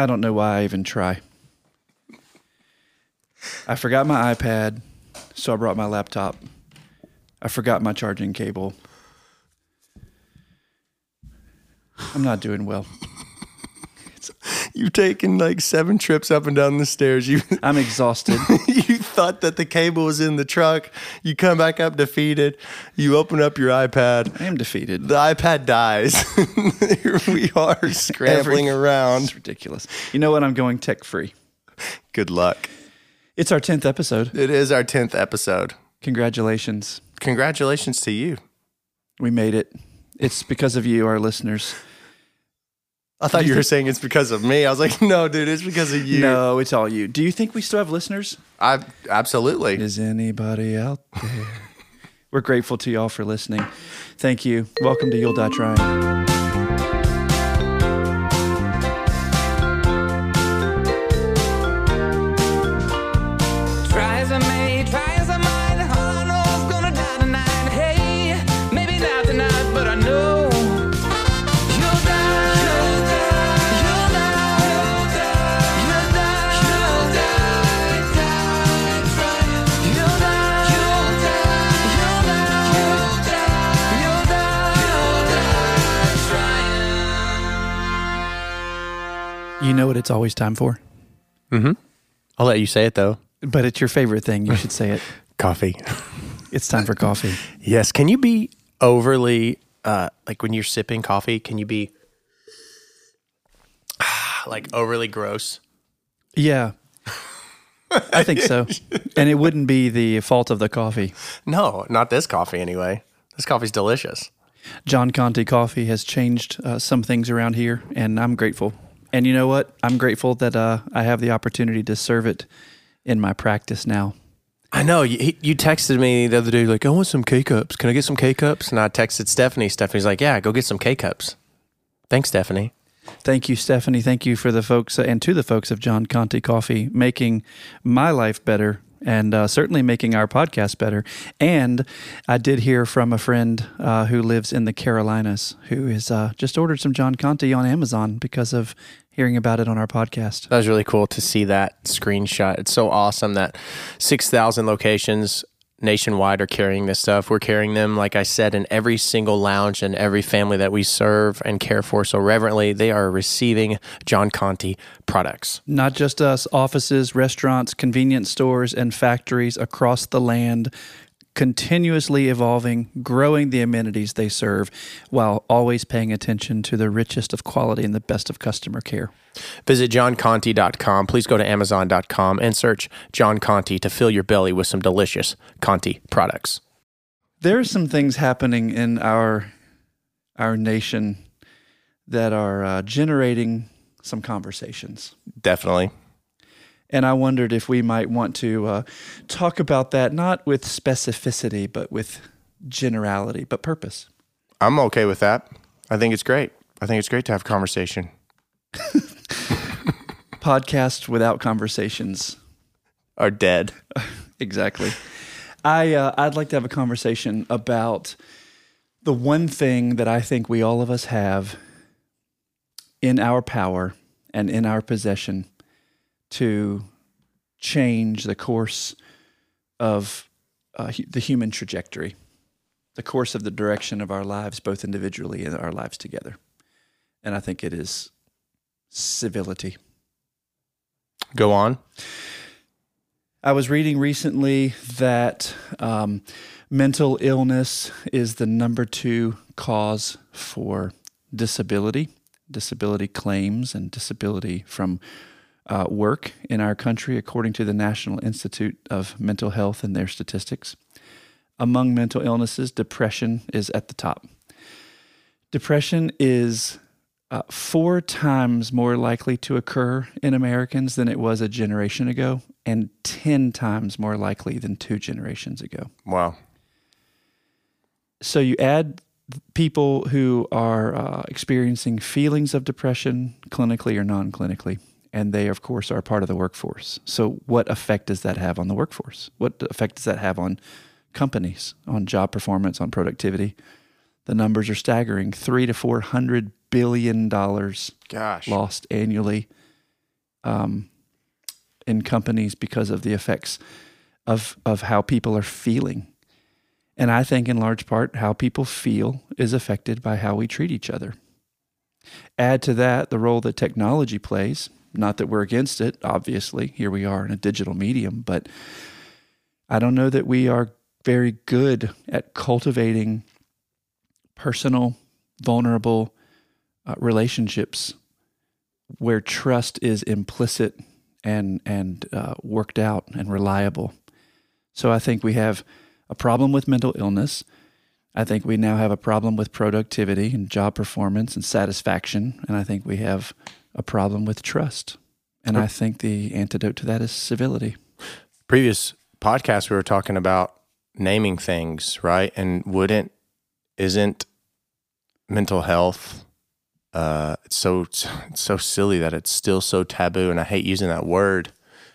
I don't know why I even try. I forgot my iPad, so I brought my laptop. I forgot my charging cable. I'm not doing well. You've taken like seven trips up and down the stairs. You I'm exhausted. you thought that the cable was in the truck. You come back up defeated. You open up your iPad. I am defeated. The iPad dies. Here we are scrambling Every- around. It's ridiculous. You know what? I'm going tech free. Good luck. It's our 10th episode. It is our 10th episode. Congratulations. Congratulations to you. We made it. It's because of you, our listeners. I thought you were saying it's because of me. I was like, no, dude, it's because of you. No, it's all you. Do you think we still have listeners? I absolutely. Is anybody out there? We're grateful to y'all for listening. Thank you. Welcome to You'll Die Trying. It's always time for? Mm-hmm. I'll let you say it though. But it's your favorite thing. You should say it. Coffee. It's time for coffee. yes. Can you be overly, uh, like when you're sipping coffee, can you be like overly gross? Yeah. I think so. And it wouldn't be the fault of the coffee. No, not this coffee anyway. This coffee's delicious. John Conti Coffee has changed uh, some things around here, and I'm grateful. And you know what? I'm grateful that uh, I have the opportunity to serve it in my practice now. I know. You, he- you texted me the other day, like, I want some K cups. Can I get some K cups? And I texted Stephanie. Stephanie's like, Yeah, go get some K cups. Thanks, Stephanie. Thank you, Stephanie. Thank you for the folks and to the folks of John Conti Coffee making my life better and uh, certainly making our podcast better. And I did hear from a friend uh, who lives in the Carolinas who has uh, just ordered some John Conti on Amazon because of hearing about it on our podcast. That was really cool to see that screenshot. It's so awesome that 6,000 locations nationwide are carrying this stuff. We're carrying them, like I said, in every single lounge and every family that we serve and care for so reverently. They are receiving John Conti products. Not just us, offices, restaurants, convenience stores, and factories across the land continuously evolving, growing the amenities they serve while always paying attention to the richest of quality and the best of customer care. Visit johnconti.com. Please go to amazon.com and search John Conti to fill your belly with some delicious Conti products. There are some things happening in our our nation that are uh, generating some conversations. Definitely. And I wondered if we might want to uh, talk about that, not with specificity, but with generality, but purpose. I'm okay with that. I think it's great. I think it's great to have a conversation. Podcast without conversations. Are dead. Exactly. I uh, I'd like to have a conversation about the one thing that I think we all of us have in our power and in our possession to change the course of uh, the human trajectory, the course of the direction of our lives, both individually and our lives together. And I think it is civility. Go on. I was reading recently that um, mental illness is the number two cause for disability, disability claims, and disability from uh, work in our country, according to the National Institute of Mental Health and their statistics. Among mental illnesses, depression is at the top. Depression is uh, four times more likely to occur in Americans than it was a generation ago, and 10 times more likely than two generations ago. Wow. So you add people who are uh, experiencing feelings of depression, clinically or non clinically, and they, of course, are part of the workforce. So, what effect does that have on the workforce? What effect does that have on companies, on job performance, on productivity? The numbers are staggering: three to four hundred billion dollars Gosh. lost annually um, in companies because of the effects of of how people are feeling. And I think in large part how people feel is affected by how we treat each other. Add to that the role that technology plays, not that we're against it, obviously. Here we are in a digital medium, but I don't know that we are very good at cultivating personal, vulnerable uh, relationships where trust is implicit and and uh, worked out and reliable. So I think we have a problem with mental illness. I think we now have a problem with productivity and job performance and satisfaction, and I think we have a problem with trust. And I think the antidote to that is civility. Previous podcast, we were talking about naming things, right? And wouldn't isn't mental health uh it's so it's so silly that it's still so taboo and I hate using that word.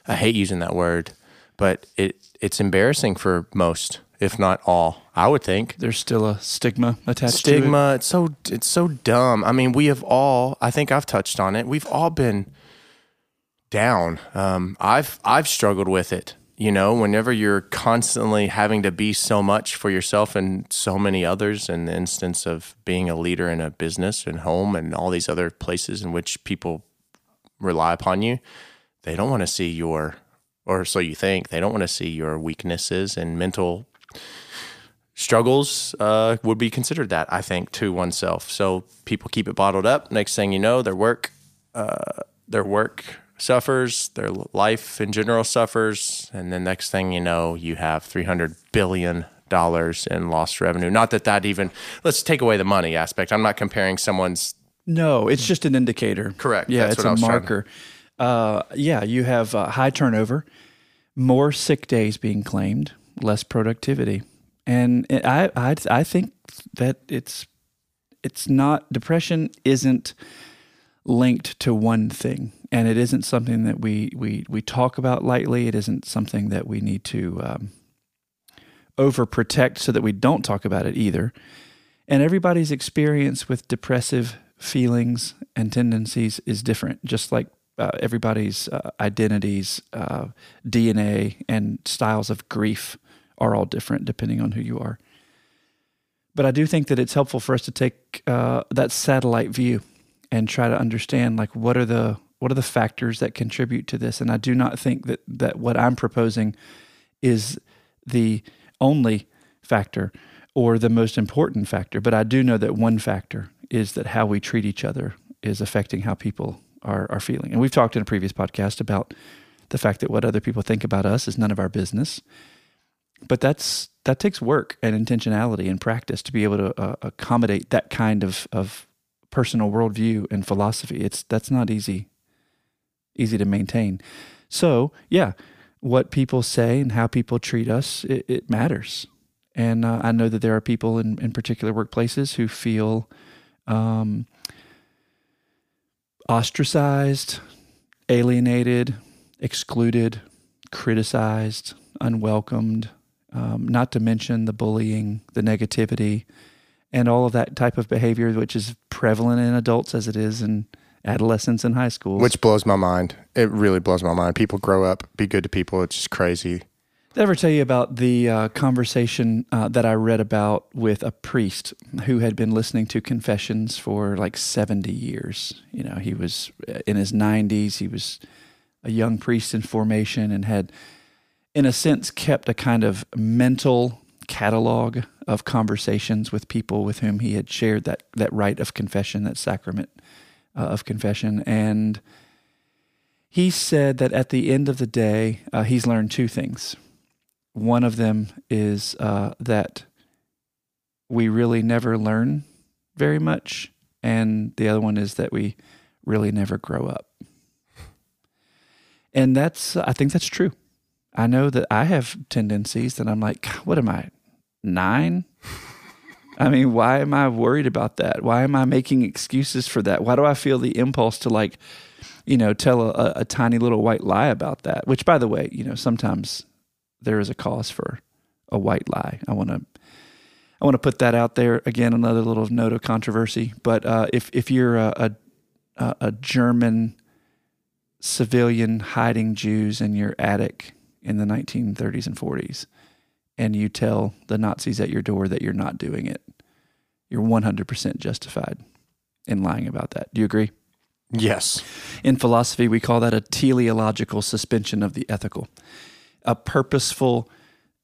I hate using that word, but it it's embarrassing for most, if not all. I would think. There's still a stigma attached to Stigma, it's so it's so dumb. I mean, we have all, I think I've touched on it. We've all been down. Um I've I've struggled with it. You know, whenever you're constantly having to be so much for yourself and so many others, in the instance of being a leader in a business and home and all these other places in which people rely upon you, they don't want to see your, or so you think, they don't want to see your weaknesses and mental struggles uh, would be considered that, I think, to oneself. So people keep it bottled up. Next thing you know, their work, uh, their work suffers, their life in general suffers, and then next thing you know, you have three hundred billion dollars in lost revenue. Not that that even let's take away the money aspect. I'm not comparing someone's No, it's just an indicator. Correct. Yeah, That's it's what I a was trying to- marker. Uh, yeah, you have uh, high turnover, more sick days being claimed, less productivity, and I I I think that it's it's not depression isn't linked to one thing, and it isn't something that we we we talk about lightly. It isn't something that we need to um, overprotect so that we don't talk about it either. And everybody's experience with depressive feelings and tendencies is different, just like uh, everybody's uh, identities, uh, DNA, and styles of grief are all different depending on who you are. But I do think that it's helpful for us to take uh, that satellite view and try to understand, like, what are the what are the factors that contribute to this. And I do not think that that what I'm proposing is the only factor or the most important factor, but I do know that one factor is that how we treat each other is affecting how people are, are feeling. And we've talked in a previous podcast about the fact that what other people think about us is none of our business. But that's that takes work and intentionality and practice to be able to uh, accommodate that kind of, of personal worldview and philosophy. It's that's not easy easy to maintain. So yeah, what people say and how people treat us, it, it matters. And uh, I know that there are people in, in particular workplaces who feel um, ostracized, alienated, excluded, criticized, unwelcomed, um, not to mention the bullying, the negativity, and all of that type of behavior, which is prevalent in adults as it is in adolescents and high school. which blows my mind. It really blows my mind. People grow up, be good to people. It's just crazy. Did I ever tell you about the uh, conversation uh, that I read about with a priest who had been listening to confessions for like 70 years? You know, he was uh, in his 90s. He was a young priest in formation and had, in a sense, kept a kind of mental catalog of conversations with people with whom he had shared that, that rite of confession, that sacrament uh, of confession. And he said that at the end of the day, uh, he's learned two things. One of them is uh, that we really never learn very much, and the other one is that we really never grow up. And that's, I think that's true. I know that I have tendencies that I'm like, what am I, nine? I mean, why am I worried about that? Why am I making excuses for that? Why do I feel the impulse to like, you know, tell a, a, tiny little white lie about that? Which, by the way, you know, sometimes there is a cause for a white lie. I want to, I want to put that out there again. Another little note of controversy. But uh, if if you're a, a a German civilian hiding Jews in your attic in the 1930s and 40s, and you tell the Nazis at your door that you're not doing it, you're 100% justified in lying about that. Do you agree? Yes. In philosophy, we call that a teleological suspension of the ethical, a purposeful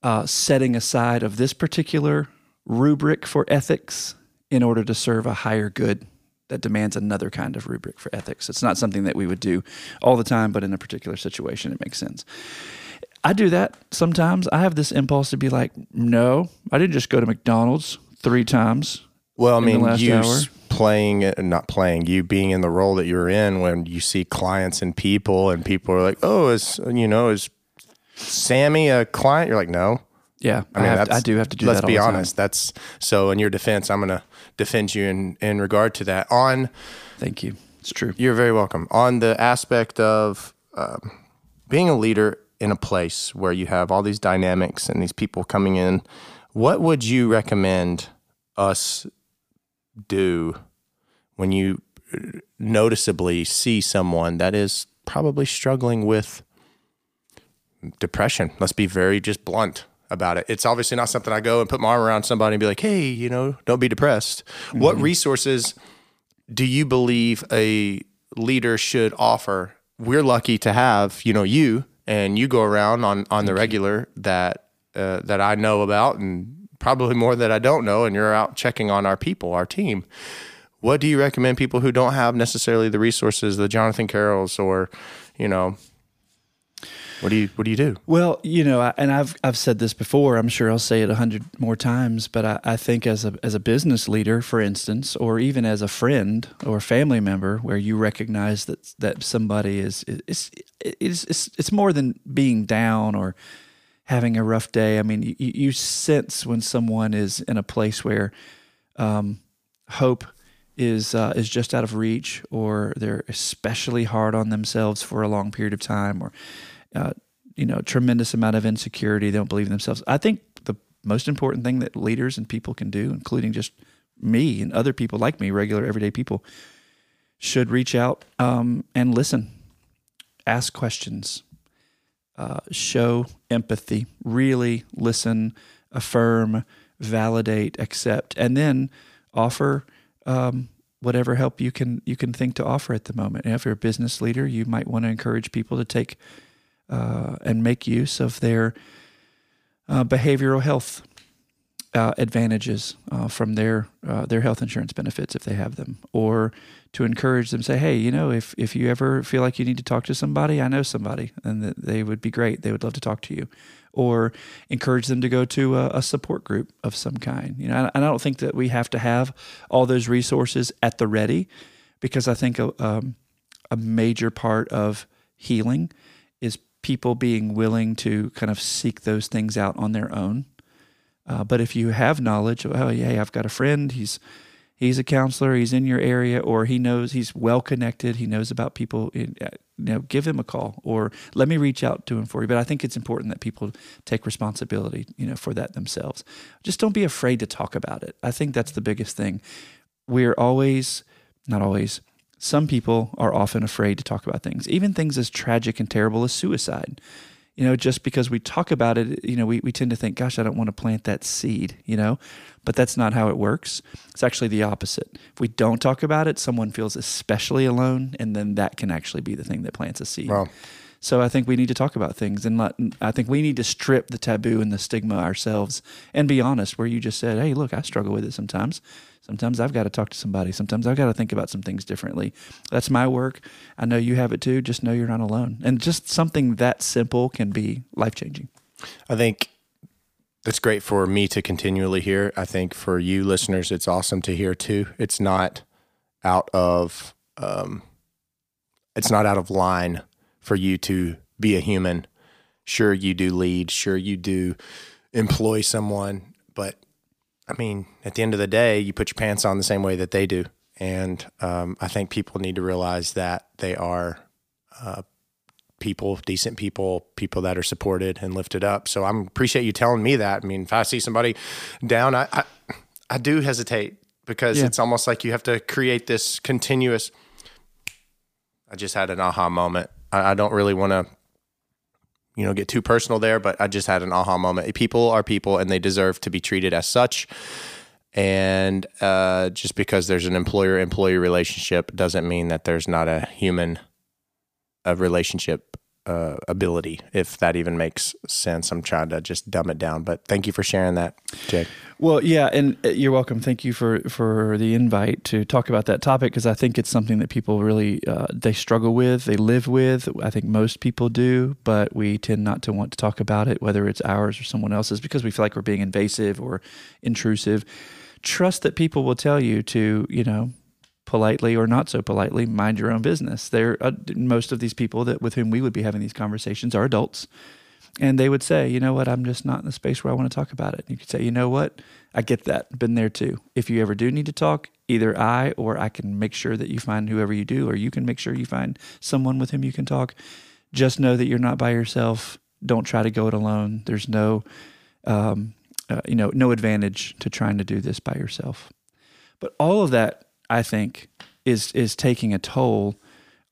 uh, setting aside of this particular rubric for ethics in order to serve a higher good that demands another kind of rubric for ethics. It's not something that we would do all the time, but in a particular situation, it makes sense. I do that sometimes. I have this impulse to be like, no, I didn't just go to McDonald's three times. Well, I mean, you hour? playing it, not playing, you being in the role that you're in when you see clients and people, and people are like, "Oh, is you know, is Sammy a client?" You're like, "No." Yeah, I, I mean, have that's, I do have to do that. Let's be the time. honest. That's so. In your defense, I'm going to defend you in in regard to that. On Thank you. It's true. You're very welcome. On the aspect of um, being a leader in a place where you have all these dynamics and these people coming in, what would you recommend us do when you noticeably see someone that is probably struggling with depression? Let's be very just blunt about it. It's obviously not something I go and put my arm around somebody and be like, hey, you know, don't be depressed. What mm-hmm. resources do you believe a leader should offer? We're lucky to have, you know, you and you go around on on the regular that uh, that I know about, and probably more that I don't know. And you're out checking on our people, our team. What do you recommend people who don't have necessarily the resources, the Jonathan Carrolls, or you know, what do you what do you do? Well, you know, I, and I've I've said this before. I'm sure I'll say it a hundred more times. But I, I think as a as a business leader, for instance, or even as a friend or family member, where you recognize that that somebody is is it's it's it's more than being down or having a rough day. I mean, you, you sense when someone is in a place where um, hope is uh, is just out of reach, or they're especially hard on themselves for a long period of time, or uh, you know, tremendous amount of insecurity. They don't believe in themselves. I think the most important thing that leaders and people can do, including just me and other people like me, regular everyday people, should reach out um, and listen, ask questions, uh, show empathy, really listen, affirm, validate, accept, and then offer um, whatever help you can you can think to offer at the moment. And if you're a business leader, you might want to encourage people to take uh, and make use of their uh, behavioral health uh, advantages uh, from their uh, their health insurance benefits if they have them, or to encourage them. Say, hey, you know, if if you ever feel like you need to talk to somebody, I know somebody, and that they would be great. They would love to talk to you, or encourage them to go to a, a support group of some kind. You know, and I don't think that we have to have all those resources at the ready, because I think a, um, a major part of healing is people being willing to kind of seek those things out on their own. Uh, but if you have knowledge, oh yeah, I've got a friend. He's he's a counselor. He's in your area, or he knows he's well connected. He knows about people. In, uh, you know, give him a call, or let me reach out to him for you. But I think it's important that people take responsibility, you know, for that themselves. Just don't be afraid to talk about it. I think that's the biggest thing. We're always, not always. Some people are often afraid to talk about things, even things as tragic and terrible as suicide you know, just because we talk about it, you know, we, we tend to think, gosh, I don't want to plant that seed, you know, but that's not how it works. It's actually the opposite. If we don't talk about it, someone feels especially alone, and then that can actually be the thing that plants a seed. Wow. So I think we need to talk about things, and let, I think we need to strip the taboo and the stigma ourselves, and be honest. Where you just said, "Hey, look, I struggle with it sometimes. Sometimes I've got to talk to somebody. Sometimes I've got to think about some things differently. That's my work. I know you have it too. Just know you're not alone. And just something that simple can be life changing. I think that's great for me to continually hear. I think for you listeners, it's awesome to hear too. It's not out of um, it's not out of line for you to be a human. Sure, you do lead. Sure, you do employ someone, but I mean, at the end of the day, you put your pants on the same way that they do, and um, I think people need to realize that they are uh, people, decent people, people that are supported and lifted up. So I appreciate you telling me that. I mean, if I see somebody down, I I, I do hesitate because Yeah. it's almost like you have to create this continuous. I just had an aha moment I, I don't really want to, you know, get too personal there, but I just had an aha moment. People are people, and they deserve to be treated as such. And uh, just because there's an employer-employee relationship doesn't mean that there's not a human a relationship uh, ability, if that even makes sense. I'm trying to just dumb it down, but thank you for sharing that, Jake. Well, yeah, and uh, you're welcome. Thank you for for the invite to talk about that topic because I think it's something that people really uh, they struggle with, they live with. I think most people do, but we tend not to want to talk about it, whether it's ours or someone else's, because we feel like we're being invasive or intrusive. Trust that people will tell you to, you know, politely or not so politely, mind your own business. They're uh, most of these people that with whom we would be having these conversations are adults, and they would say, you know what, I'm just not in the space where I want to talk about it. And You could say, you know what, I get that, been there too. If you ever do need to talk, either I or I can make sure that you find whoever you do, or you can make sure you find someone with whom you can talk. Just know that you're not by yourself. Don't try to go it alone. There's no, um, uh, you know, no advantage to trying to do this by yourself. But all of that I think is is taking a toll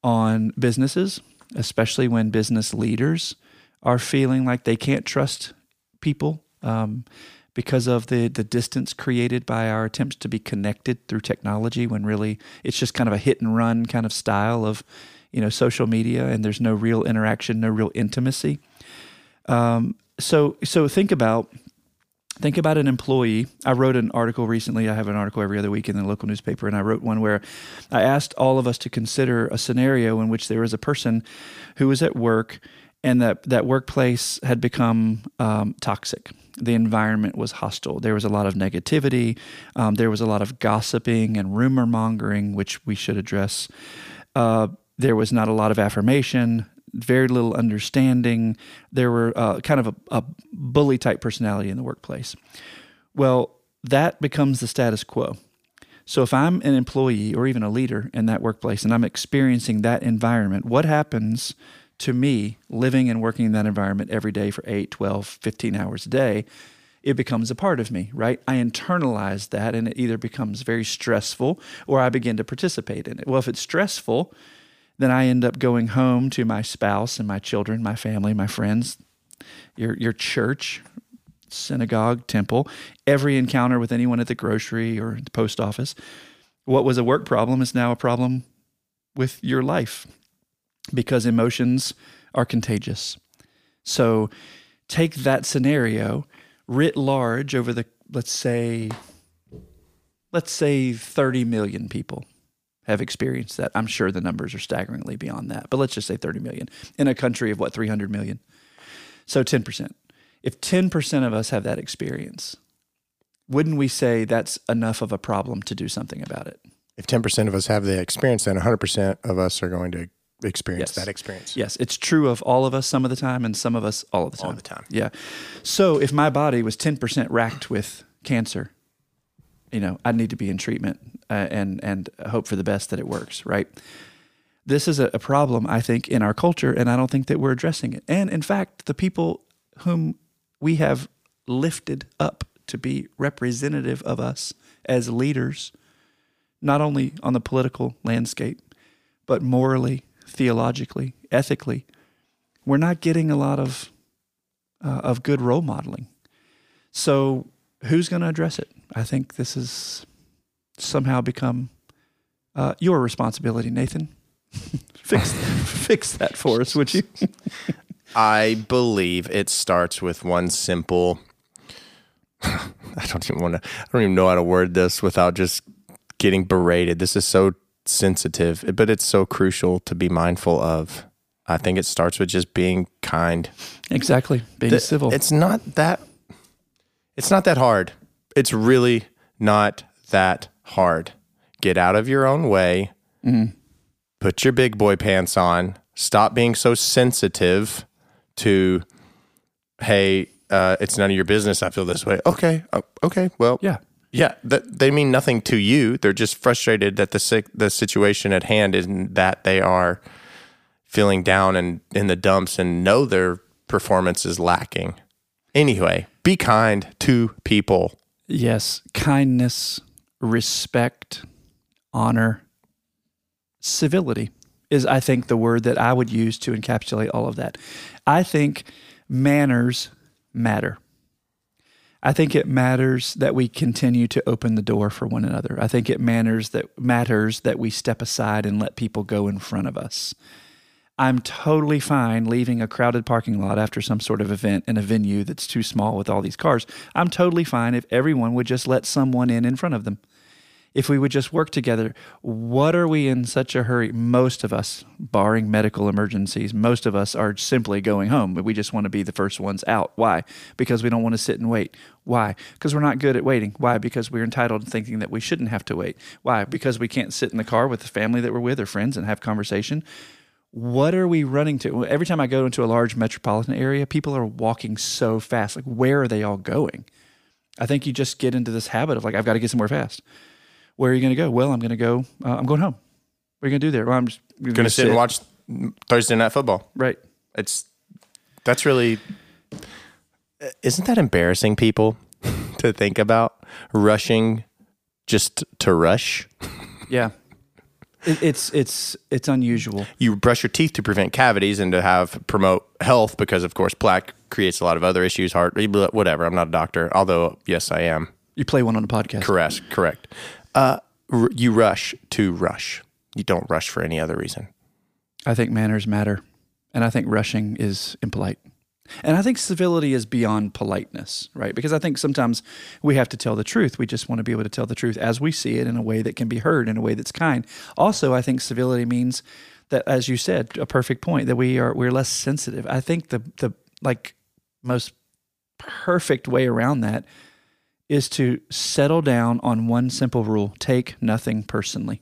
on businesses, especially when business leaders are feeling like they can't trust people um, because of the the distance created by our attempts to be connected through technology. When really it's just kind of a hit and run kind of style of you know social media, and there's no real interaction, no real intimacy. Um, so so think about think about an employee. I wrote an article recently. I have an article every other week in the local newspaper, and I wrote one where I asked all of us to consider a scenario in which there was a person who was at work and that, that workplace had become um, toxic. The environment was hostile. There was a lot of negativity. Um, there was a lot of gossiping and rumor mongering, which we should address. Uh, there was not a lot of affirmation very little understanding. There were uh, kind of a, a bully type personality in the workplace. Well, that becomes the status quo. So if I'm an employee or even a leader in that workplace and I'm experiencing that environment, what happens to me living and working in that environment every day for 8, 12, 15 hours a day? It becomes a part of me, right? I internalize that and it either becomes very stressful or I begin to participate in it. Well, if it's stressful, then I end up going home to my spouse and my children, my family, my friends, your your church, synagogue, temple, every encounter with anyone at the grocery or the post office. What was a work problem is now a problem with your life because emotions are contagious. So take that scenario writ large over the let's say let's say 30 million people have experienced that. I'm sure the numbers are staggeringly beyond that, but let's just say 30 million in a country of what, 300 million? So 10%. If 10% of us have that experience, wouldn't we say that's enough of a problem to do something about it? If 10% of us have the experience, then 100% of us are going to experience Yes. that experience. Yes, it's true of all of us some of the time and some of us all of the time. All the time. Yeah. So if my body was 10% racked with cancer, you know, I'd need to be in treatment uh, and and hope for the best that it works, right? This is a, a problem, I think, in our culture, and I don't think that we're addressing it. And in fact, the people whom we have lifted up to be representative of us as leaders, not only on the political landscape, but morally, theologically, ethically, we're not getting a lot of uh, of good role modeling. So, who's going to address it? I think this has somehow become uh, your responsibility, Nathan. fix fix that for us, would you? I believe it starts with one simple. I don't even want to. I don't even know how to word this without just getting berated. This is so sensitive, but it's so crucial to be mindful of. I think it starts with just being kind. exactly, being Th- civil. It's not that. It's not that hard. It's really not that hard. Get out of your own way. Put your big boy pants on. Stop being so sensitive to, hey, uh, it's none of your business. I feel this way. Okay, uh, okay. Well, yeah, yeah. Th- they mean nothing to you. They're just frustrated that the sick, the situation at hand isn't that they are feeling down and in the dumps and know their performance is lacking. Anyway, be kind to people. yes, kindness, respect, honor, civility is I think the word that I would use to encapsulate all of that. I think manners matter. I think it matters that we continue to open the door for one another. I think it matters that matters that we step aside and let people go in front of us. I'm totally fine leaving a crowded parking lot after some sort of event in a venue that's too small with all these cars. I'm totally fine if everyone would just let someone in in front of them. If we would just work together, what are we in such a hurry? Most of us, barring medical emergencies, most of us are simply going home. We just want to be the first ones out. Why? Because we don't want to sit and wait. Why? Because we're not good at waiting. Why? Because we're entitled to thinking that we shouldn't have to wait. Why? Because we can't sit in the car with the family that we're with or friends and have conversation what are we running to? Every time I go into a large metropolitan area, people are walking so fast. Like, where are they all going? I think you just get into this habit of like, I've got to get somewhere fast. Where are you going to go? Well, I'm going to go. Uh, I'm going home. What are you going to do there? Well, I'm just Going to sit and watch Thursday night football. Right. It's that's really isn't that embarrassing people to think about rushing just to rush? Yeah. It, it's it's it's unusual. You brush your teeth to prevent cavities and to have promote health because of course plaque creates a lot of other issues, heart whatever. I'm not a doctor, although yes I am. You play one on a podcast. Correct, correct. Uh, r- you rush to rush. You don't rush for any other reason. I think manners matter, and I think rushing is impolite. And I think civility is beyond politeness, right? Because I think sometimes we have to tell the truth. We just want to be able to tell the truth as we see it in a way that can be heard, in a way that's kind. Also, I think civility means that, as you said, a perfect point that we are we're less sensitive. I think the the like most perfect way around that is to settle down on one simple rule: take nothing personally,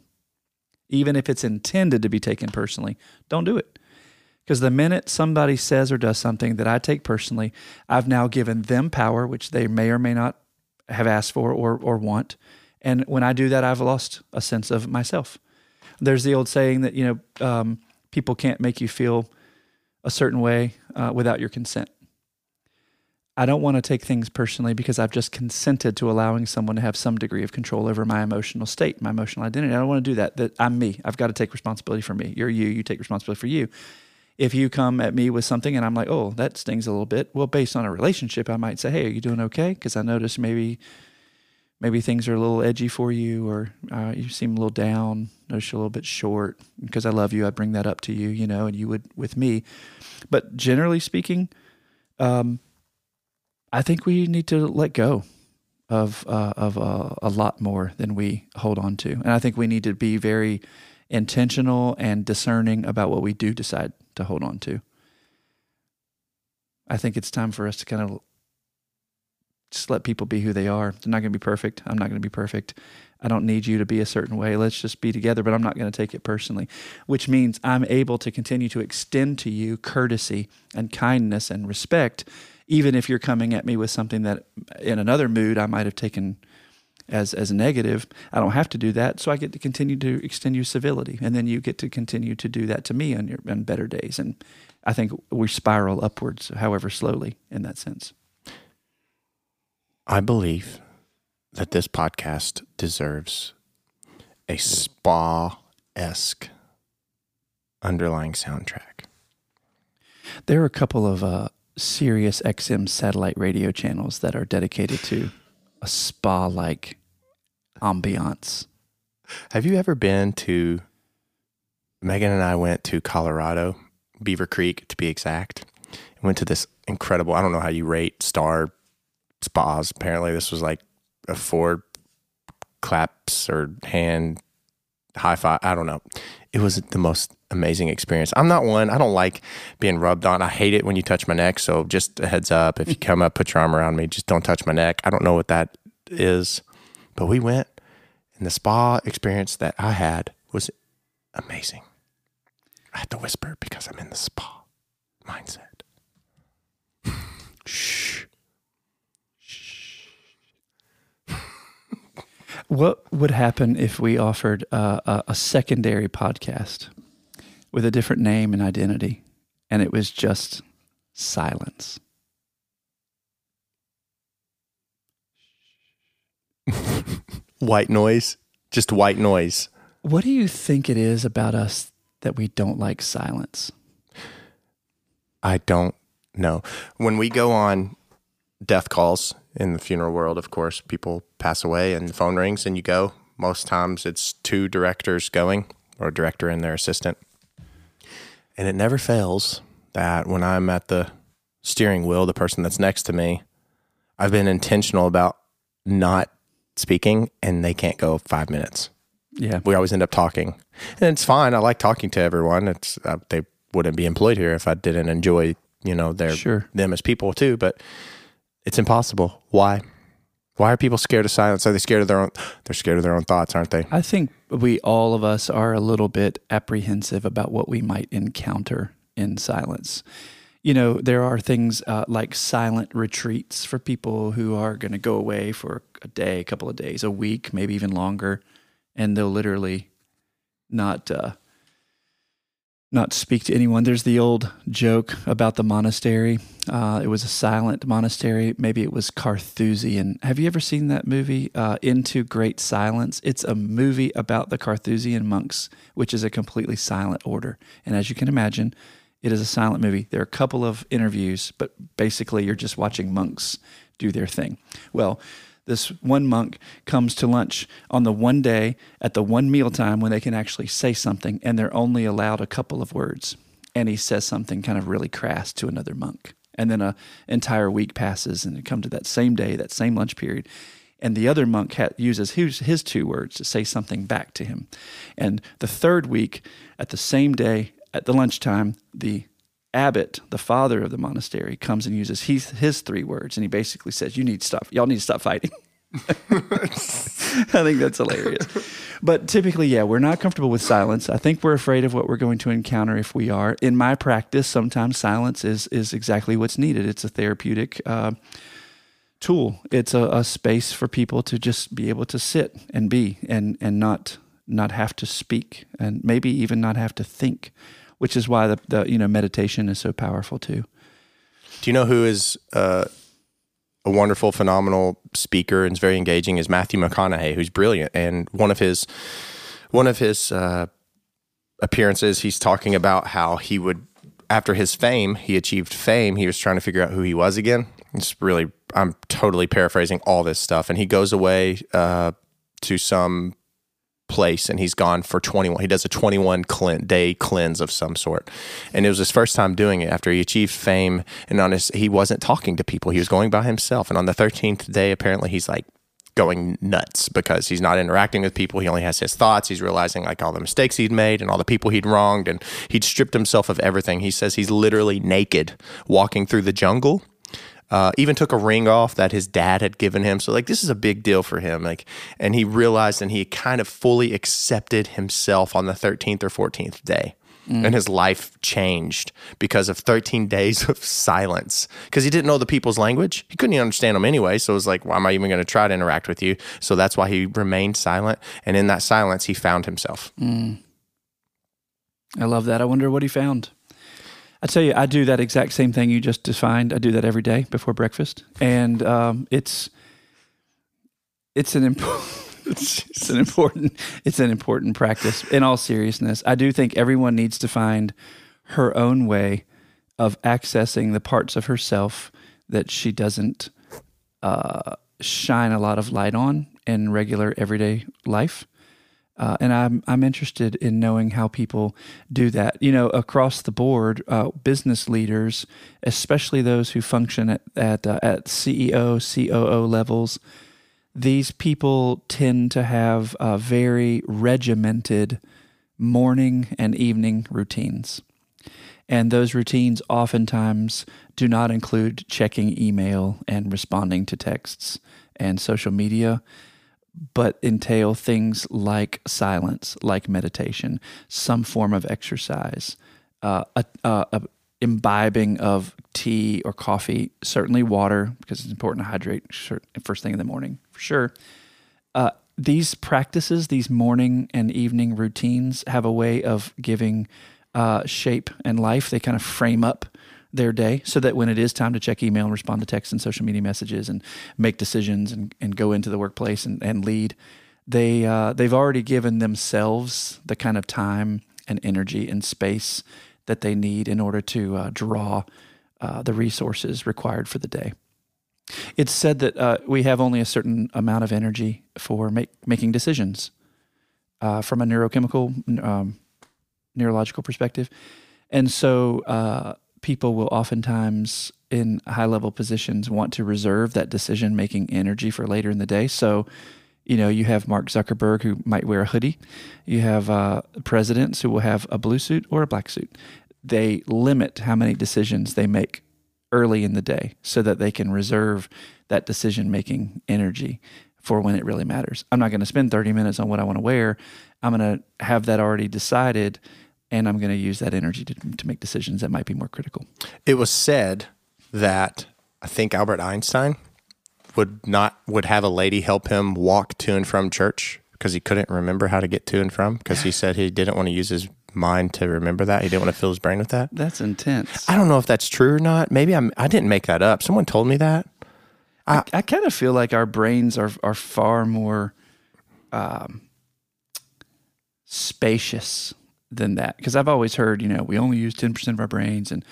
even if it's intended to be taken personally. Don't do it. Because the minute somebody says or does something that I take personally, I've now given them power, which they may or may not have asked for or, or want. And when I do that, I've lost a sense of myself. There's the old saying that, you know, um, people can't make you feel a certain way uh, without your consent. I don't want to take things personally because I've just consented to allowing someone to have some degree of control over my emotional state, my emotional identity. I don't want to do that. That I'm me. I've got to take responsibility for me. You're you. You take responsibility for you if you come at me with something and I'm like, oh, that stings a little bit. Well, based on a relationship, I might say, hey, are you doing okay? Because I noticed maybe maybe things are a little edgy for you, or uh, you seem a little down. Notice you're a little bit short. Because I love you, I bring that up to you, you know, and you would with me. But generally speaking, um, I think we need to let go of uh, of uh, a lot more than we hold on to, and I think we need to be very intentional and discerning about what we do decide to hold on to. I think it's time for us to kind of just let people be who they are. They're not going to be perfect. I'm not going to be perfect. I don't need you to be a certain way. Let's just be together, but I'm not going to take it personally, which means I'm able to continue to extend to you courtesy and kindness and respect, even if you're coming at me with something that in another mood I might have taken as as negative. I don't have to do that, so I get to continue to extend you civility, and then you get to continue to do that to me on your on better days. And I think we spiral upwards, however slowly, in that sense. I believe that this podcast deserves a spa esque underlying soundtrack. There are a couple of uh, Sirius XM satellite radio channels that are dedicated to a spa like ambiance. Have you ever been to? Megan and I went to Colorado, Beaver Creek to be exact. And went to this incredible. I don't know how you rate star spas. Apparently, this was like a four claps or hand high five. I don't know. It was the most amazing experience. I'm not one. I don't like being rubbed on. I hate it when you touch my neck. So just a heads up, if you come up, put your arm around me. Just don't touch my neck. I don't know what that is, but we went, and the spa experience that I had was amazing. I had to whisper because I'm in the spa mindset. Shh. What would happen if we offered uh, a, a secondary podcast with a different name and identity, and it was just silence? White noise, just white noise. What do you think it is about us that we don't like silence? I don't know. When we go on death calls in the funeral world, of course, people pass away and the phone rings and you go. Most times it's two directors going or a director and their assistant. And it never fails that when I'm at the steering wheel, the person that's next to me, I've been intentional about not speaking and they can't go five minutes Yeah. we always end up talking, and it's fine. I like talking to everyone. It's uh, they wouldn't be employed here if I didn't enjoy you know their Sure. them as people too. But it's impossible. Why? Why are people scared of silence? Are they scared of their own? They're scared of their own thoughts, aren't they? I think we all of us are a little bit apprehensive about what we might encounter in silence. You know, there are things uh, like silent retreats for people who are going to go away for a day, a couple of days, a week, maybe even longer, and they'll literally not uh, not speak to anyone. There's the old joke about the monastery. Uh, it was a silent monastery. Maybe it was Carthusian. Have you ever seen that movie, uh, Into Great Silence? It's a movie about the Carthusian monks, which is a completely silent order. And as you can imagine, it is a silent movie. There are a couple of interviews, but basically you're just watching monks do their thing. Well, this one monk comes to lunch on the one day at the one meal time when they can actually say something and they're only allowed a couple of words. And he says something kind of really crass to another monk. And then a entire week passes and it come to that same day that same lunch period. And the other monk ha- uses his, his two words to say something back to him. And the third week at the same day at the lunchtime the abbot, the father of the monastery, comes and uses his, his three words, and he basically says, "You need to stop. Y'all need to stop fighting." I think that's hilarious. But typically, yeah, we're not comfortable with silence. I think we're afraid of what we're going to encounter if we are. In my practice, sometimes silence is is exactly what's needed. It's a therapeutic. Uh, tool. It's a, a space for people to just be able to sit and be and and not not have to speak and maybe even not have to think, which is why the, the you know meditation is so powerful too. Do you know who is uh, a wonderful, phenomenal speaker and is very engaging? Is Matthew McConaughey, who's brilliant, and one of his one of his uh, appearances, he's talking about how he would after his fame, he achieved fame. He was trying to figure out who he was again. It's really, I'm totally paraphrasing all this stuff, and he goes away uh, to some place and he's gone for 21 he does a 21 clean, day cleanse of some sort. And it was his first time doing it after he achieved fame and on his he wasn't talking to people. He was going by himself. And on the 13th day apparently he's like going nuts because he's not interacting with people. He only has his thoughts. He's realizing like all the mistakes he'd made and all the people he'd wronged. And he'd stripped himself of everything. He says he's literally naked walking through the jungle uh, even took a ring off that his dad had given him. So like this is a big deal for him. Like, and he realized and he kind of fully accepted himself on the 13th or 14th day. And his life changed because of 13 days of silence. Because he didn't know the people's language. He couldn't even understand them anyway. So it was like, why am I even going to try to interact with you? So that's why he remained silent. And in that silence, he found himself. I love that. I wonder what he found. I tell you, I do that exact same thing you just defined. I do that every day before breakfast, and um, it's it's an important it's, an important it's an important practice. In all seriousness, I do think everyone needs to find her own way of accessing the parts of herself that she doesn't uh, shine a lot of light on in regular everyday life. Uh, and I'm I'm interested in knowing how people do that. You know, across the board, uh, business leaders, especially those who function at at, uh, at CEO, COO levels, these people tend to have uh, very regimented morning and evening routines. And those routines oftentimes do not include checking email and responding to texts and social media but entail things like silence, like meditation, some form of exercise, uh, a, a, a imbibing of tea or coffee, certainly water because it's important to hydrate first thing in the morning for sure. Uh, these practices, these morning and evening routines, have a way of giving uh, shape and life. They kind of frame up their day so that when it is time to check email and respond to text and social media messages and make decisions and, and go into the workplace and, and lead, they uh, they've already given themselves the kind of time and energy and space that they need in order to uh, draw uh, the resources required for the day. It's said that uh, we have only a certain amount of energy for make, making decisions uh, from a neurochemical, um, neurological perspective. And so uh, people will oftentimes, in high level positions, want to reserve that decision making energy for later in the day. So, you know, you have Mark Zuckerberg who might wear a hoodie. You have uh, presidents who will have a blue suit or a black suit. They limit how many decisions they make early in the day so that they can reserve that decision making energy for when it really matters. I'm not going to spend 30 minutes on what I want to wear. I'm going to have that already decided and I'm going to use that energy to, to make decisions that might be more critical. It was said that I think Albert Einstein would not would have a lady help him walk to and from church because he couldn't remember how to get to and from because he said he didn't want to use his mind to remember that. He didn't want to fill his brain with that. That's intense. I don't know if that's true or not. Maybe I'm I didn't make that up. Someone told me that. I, I kind of feel like our brains are are far more um, spacious than that because I've always heard you know we only use ten percent of our brains, and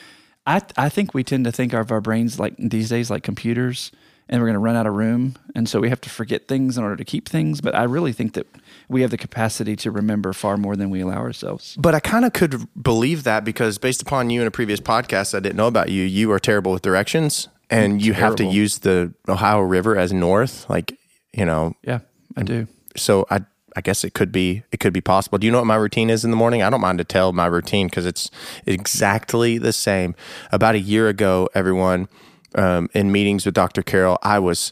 I I think we tend to think of our brains like these days like computers, and we're going to run out of room, and so we have to forget things in order to keep things. But I really think that we have the capacity to remember far more than we allow ourselves. But I kind of could believe that because based upon you in a previous podcast I didn't know about you, you are terrible with directions and you have to use the Ohio River as north, like, you know, Yeah, I do. so I I guess it could be it could be possible. Do you know what my routine is in the morning? I don't mind to tell my routine because it's exactly the same. About a year ago, everyone um, in meetings with Dr. Carroll, I was.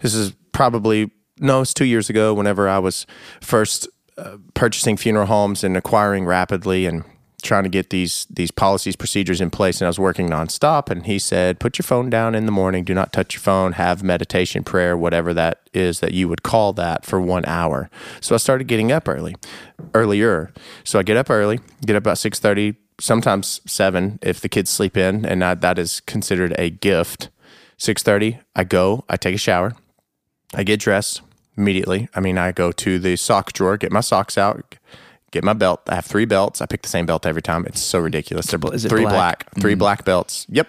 This is probably no, it's two years ago. Whenever I was first uh, purchasing funeral homes and acquiring rapidly and trying to get these these policies procedures in place and I was working nonstop and he said put your phone down in the morning. Do not touch your phone. Have meditation prayer whatever that is that you would call that for 1 hour. So I started getting up early earlier. So I get up early get up about 6:30 sometimes 7 if the kids sleep in and that, that is considered a gift. 6:30 I go I take a shower I get dressed immediately. I mean, I go to the sock drawer, get my socks out, get my belt. I have three belts. I pick the same belt every time. It's so ridiculous. They're Is it three black? black, 3 black belts. Yep.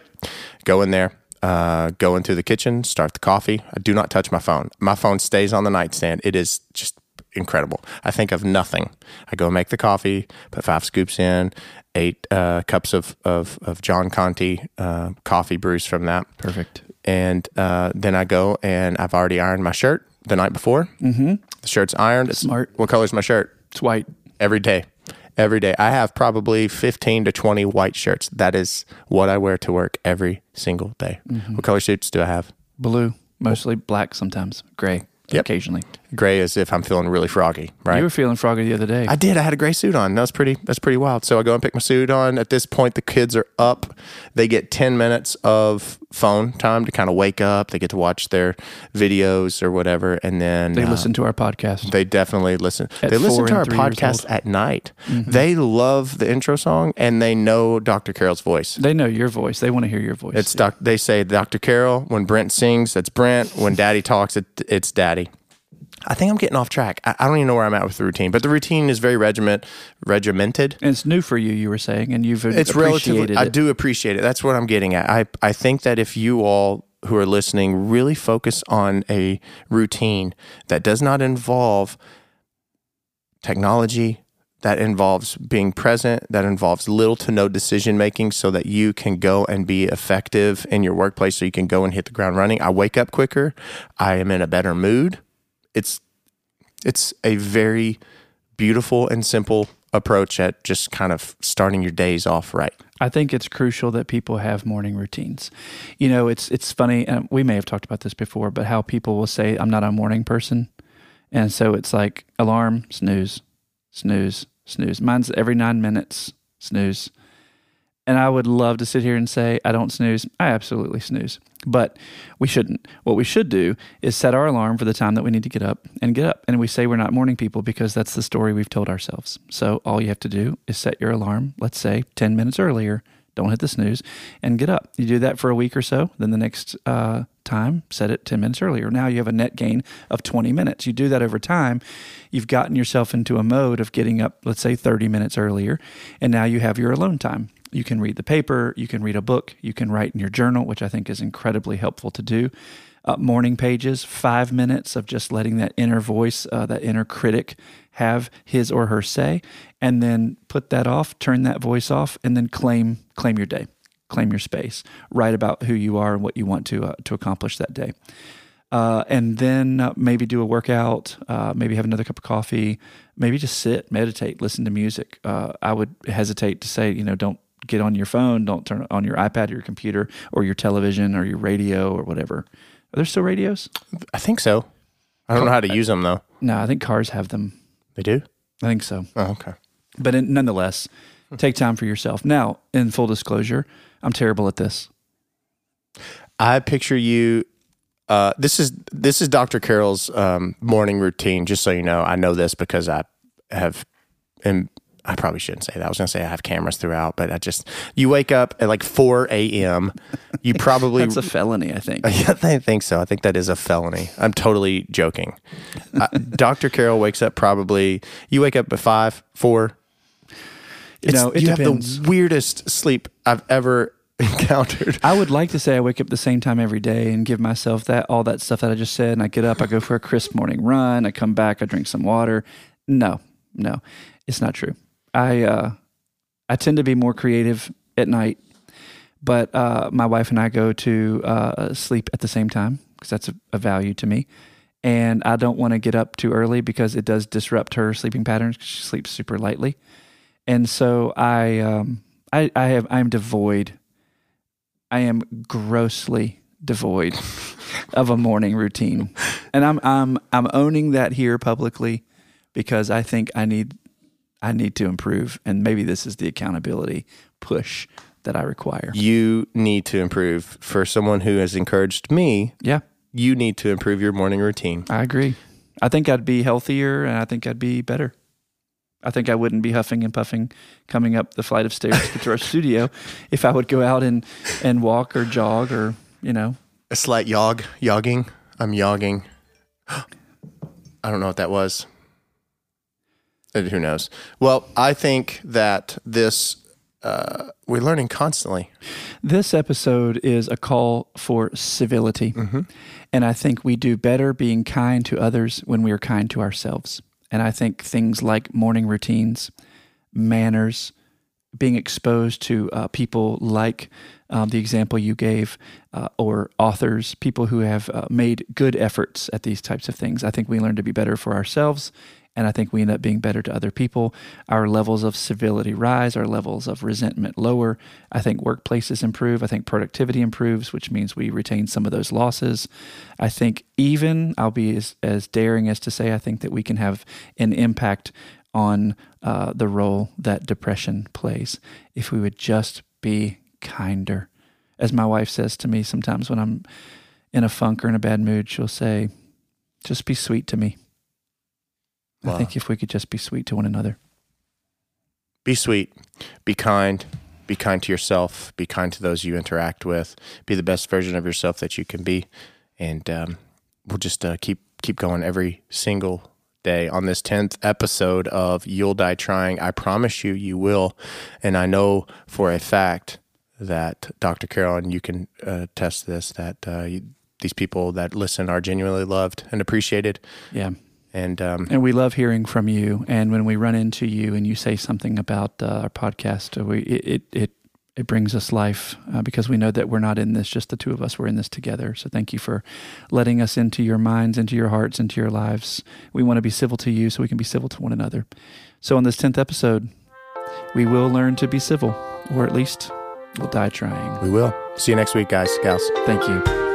Go in there. Uh, go into the kitchen, start the coffee. I do not touch my phone. My phone stays on the nightstand. It is just incredible. I think of nothing. I go make the coffee, put five scoops in, eight uh, cups of, of, of John Conti uh, coffee brews from that Perfect. and uh, then I go and I've already ironed my shirt the night before. Mm-hmm. The shirt's ironed. It's- Smart. What color's my shirt? It's white. Every day. Every day. I have probably 15 to 20 white shirts. That is what I wear to work every single day. Mm-hmm. What color suits do I have? Blue, mostly black sometimes, gray Yep. occasionally. Gray as if I'm feeling really froggy, right? You were feeling froggy the other day. I did. I had a gray suit on. That was pretty. That's pretty wild. So I go and pick my suit on. At this point, the kids are up. They get ten minutes of phone time to kind of wake up. They get to watch their videos or whatever, and then they uh, listen to our podcast. They definitely listen. At they listen to our podcast. Mm-hmm. at night. They love the intro song and they know Dr. Carroll's voice. They know your voice. They want to hear your voice. It's doc, they say Dr. Carroll. When Brent sings, that's Brent. When Daddy talks, it, it's Daddy. I think I'm getting off track. I, I don't even know where I'm at with the routine, but the routine is very regiment regimented. And it's new for you. You were saying, and you've It's relatively. I do appreciate it. That's what I'm getting at. I I think that if you all who are listening really focus on a routine that does not involve technology, that involves being present, that involves little to no decision making so that you can go and be effective in your workplace so you can go and hit the ground running. I wake up quicker. I am in a better mood. It's it's a very beautiful and simple approach at just kind of starting your days off right. I think it's crucial that people have morning routines. You know, it's it's funny, and we may have talked about this before, but how people will say, "I'm not a morning person," and so it's like alarm, snooze, snooze, snooze. Mine's every nine minutes, snooze. And I would love to sit here and say, I don't snooze. I absolutely snooze. But we shouldn't. What we should do is set our alarm for the time that we need to get up and get up. And we say we're not morning people because that's the story we've told ourselves. So all you have to do is set your alarm, let's say 10 minutes earlier don't hit the snooze, and get up. You do that for a week or so. Then the next uh, time, set it 10 minutes earlier. Now you have a net gain of 20 minutes. You do that over time. You've gotten yourself into a mode of getting up, let's say 30 minutes earlier, and now you have your alone time. You can read the paper, you can read a book, you can write in your journal, which I think is incredibly helpful to do. Uh, morning pages, five minutes of just letting that inner voice, uh, that inner critic, have his or her say, and then put that off, turn that voice off, and then claim claim your day, claim your space, write about who you are and what you want to uh, to accomplish that day. Uh, and then uh, maybe do a workout, uh, maybe have another cup of coffee, maybe just sit, meditate, listen to music. I would hesitate to say, you know, don't get on your phone, don't turn on your iPad or your computer or your television or your radio or whatever. Are there still radios? I think so. I don't know how to use them though. No, I think cars have them. They do. I think so. Oh, okay. But in, nonetheless, take time for yourself. Now, in full disclosure, I'm terrible at this. I picture you. Uh, this is this is Dr. Carroll's um, morning routine. Just so you know, I know this because I have, and I probably shouldn't say that. I was going to say I have cameras throughout, but I just you wake up at like four a.m. You probably That's a felony, I think. Yeah, I think so. I think that is a felony. I'm totally joking. Uh, Dr. Carroll wakes up probably. You wake up at five, four. You know, it you depends. have the weirdest sleep I've ever encountered. I would like to say I wake up the same time every day and give myself that all that stuff that I just said. And I get up, I go for a crisp morning run, I come back, I drink some water. No, no, it's not true. I uh, I tend to be more creative at night, but uh, my wife and I go to uh, sleep at the same time because that's a, a value to me. And I don't want to get up too early because it does disrupt her sleeping patterns. 'cause She sleeps super lightly, and so I um, I, I have I'm devoid I am grossly devoid of a morning routine. And I'm I'm I'm owning that here publicly because I think I need I need to improve and maybe this is the accountability push that I require. You need to improve. For someone who has encouraged me, Yeah, you need to improve your morning routine. I agree. I think I'd be healthier and I think I'd be better. I think I wouldn't be huffing and puffing coming up the flight of stairs to our studio if I would go out and, and walk or jog or, you know, A slight yog, yogging. I'm yogging. I don't know what that was. Uh, Who knows? Well, I think that this uh, we're learning constantly. This episode is a call for civility. And I think we do better being kind to others when we are kind to ourselves. And I think things like morning routines, manners, being exposed to uh, people like um, the example you gave, uh, or authors, people who have uh, made good efforts at these types of things. I think we learn to be better for ourselves, and I think we end up being better to other people. Our levels of civility rise, our levels of resentment lower. I think workplaces improve. I think productivity improves, which means we retain some of those losses. I think even, I'll be as, as daring as to say, I think that we can have an impact on uh, the role that depression plays if we would just be kinder. As my wife says to me sometimes when I'm in a funk or in a bad mood, she'll say, just be sweet to me. I think if we could just be sweet to one another. Be sweet, be kind, be kind to yourself, be kind to those you interact with, be the best version of yourself that you can be, and um, we'll just uh, keep keep going every single day on this tenth episode of You'll Die Trying. I promise you, you will, and I know for a fact that Dr. Carroll and you can uh, test this that uh, you, these people that listen are genuinely loved and appreciated, Yeah. And um, And we love hearing from you. And when we run into you and you say something about uh, our podcast, we, it, it, it, it brings us life uh, because we know that we're not in this, just the two of us. We're in this together. So thank you for letting us into your minds, into your hearts, into your lives. We want to be civil to you so we can be civil to one another. So on this 10th episode, we will learn to be civil, or at least we'll die trying. we will see you next week, guys, gals. Thank you.